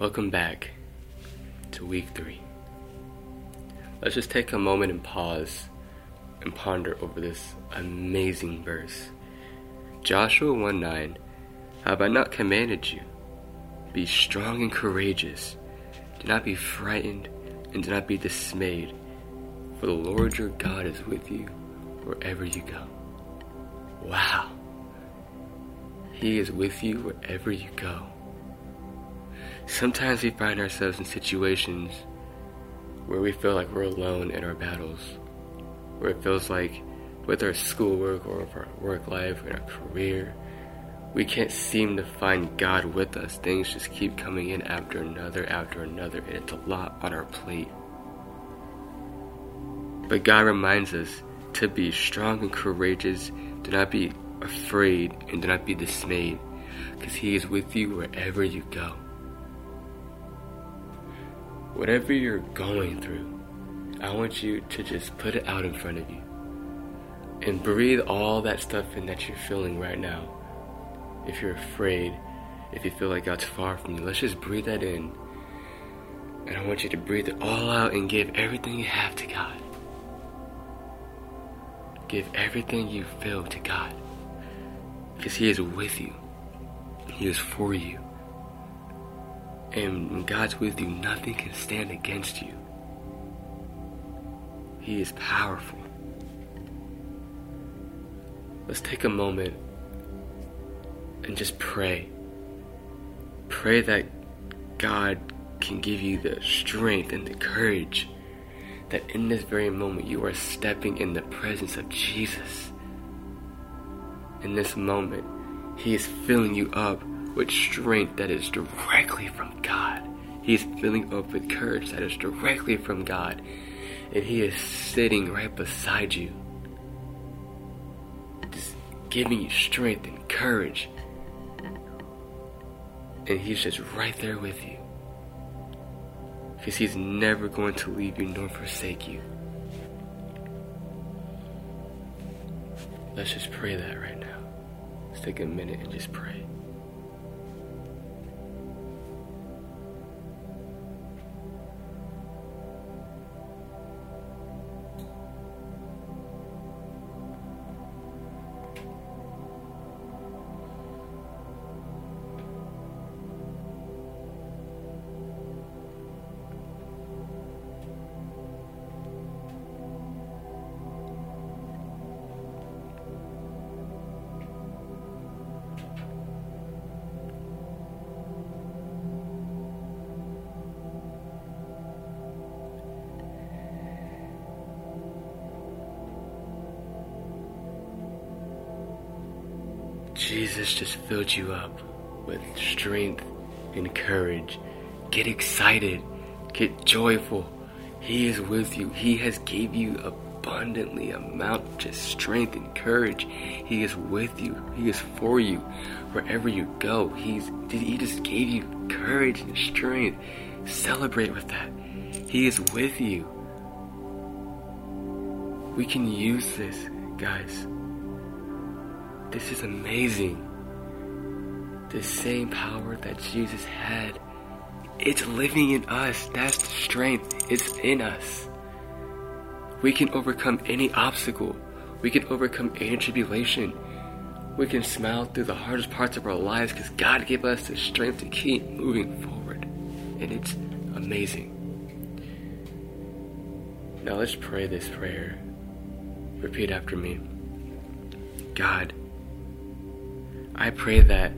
Welcome back to week three. Let's just take a moment and pause and ponder over this amazing verse. Joshua 1 9 Have I not commanded you? Be strong and courageous. Do not be frightened and do not be dismayed, for the Lord your God is with you wherever you go. Wow. He is with you wherever you go. Sometimes we find ourselves in situations where we feel like we're alone in our battles, where it feels like with our schoolwork or our work life or our career, we can't seem to find God with us. Things just keep coming in after another, after another, and it's a lot on our plate. But God reminds us to be strong and courageous, do not be afraid, and do not be dismayed, because He is with you wherever you go whatever you're going through, I want you to just put it out in front of you and breathe all that stuff in that you're feeling right now. If you're afraid, if you feel like God's far from you, let's just breathe that in. And I want you to breathe it all out and give everything you have to God. Give everything you feel to God. Because He is with you, He is for you. And when God's with you, nothing can stand against you. He is powerful. Let's take a moment and just pray. Pray that God can give you the strength and the courage that in this very moment you are stepping in the presence of Jesus. In this moment, He is filling you up with strength that is directly from God. He is filling up with courage that is directly from God. And He is sitting right beside you. Just giving you strength and courage. And He's just right there with you. Because He's never going to leave you nor forsake you. Let's just pray that right now. Let's take a minute and just pray. Jesus just filled you up with strength and courage. Get excited. Get joyful. He is with you. He has gave you abundantly amount of just strength and courage. He is with you. He is for you wherever you go. He's he just gave you courage and strength. Celebrate with that. He is with you. We can use this, guys. This is amazing. The same power that Jesus had, it's living in us. That's the strength. It's in us. We can overcome any obstacle. We can overcome any tribulation. We can smile through the hardest parts of our lives because God gave us the strength to keep moving forward. And it's amazing. Now let's pray this prayer. Repeat after me. God, I pray that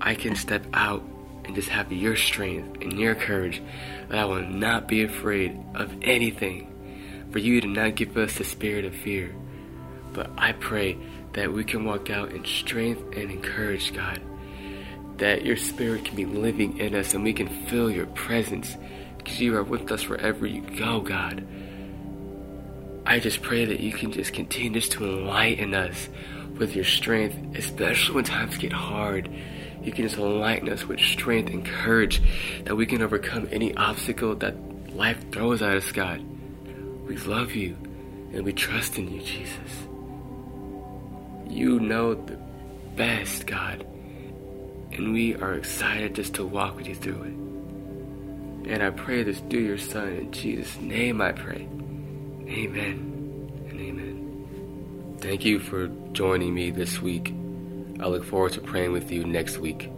I can step out and just have your strength and your courage, that I will not be afraid of anything. For you to not give us the spirit of fear. But I pray that we can walk out in strength and encourage, God. That your spirit can be living in us and we can feel your presence because you are with us wherever you go, God. I just pray that you can just continue to enlighten us with your strength, especially when times get hard. You can just enlighten us with strength and courage that we can overcome any obstacle that life throws at us, God. We love you and we trust in you, Jesus. You know the best, God. And we are excited just to walk with you through it. And I pray this through your Son. In Jesus' name I pray. Amen and amen. Thank you for joining me this week. I look forward to praying with you next week.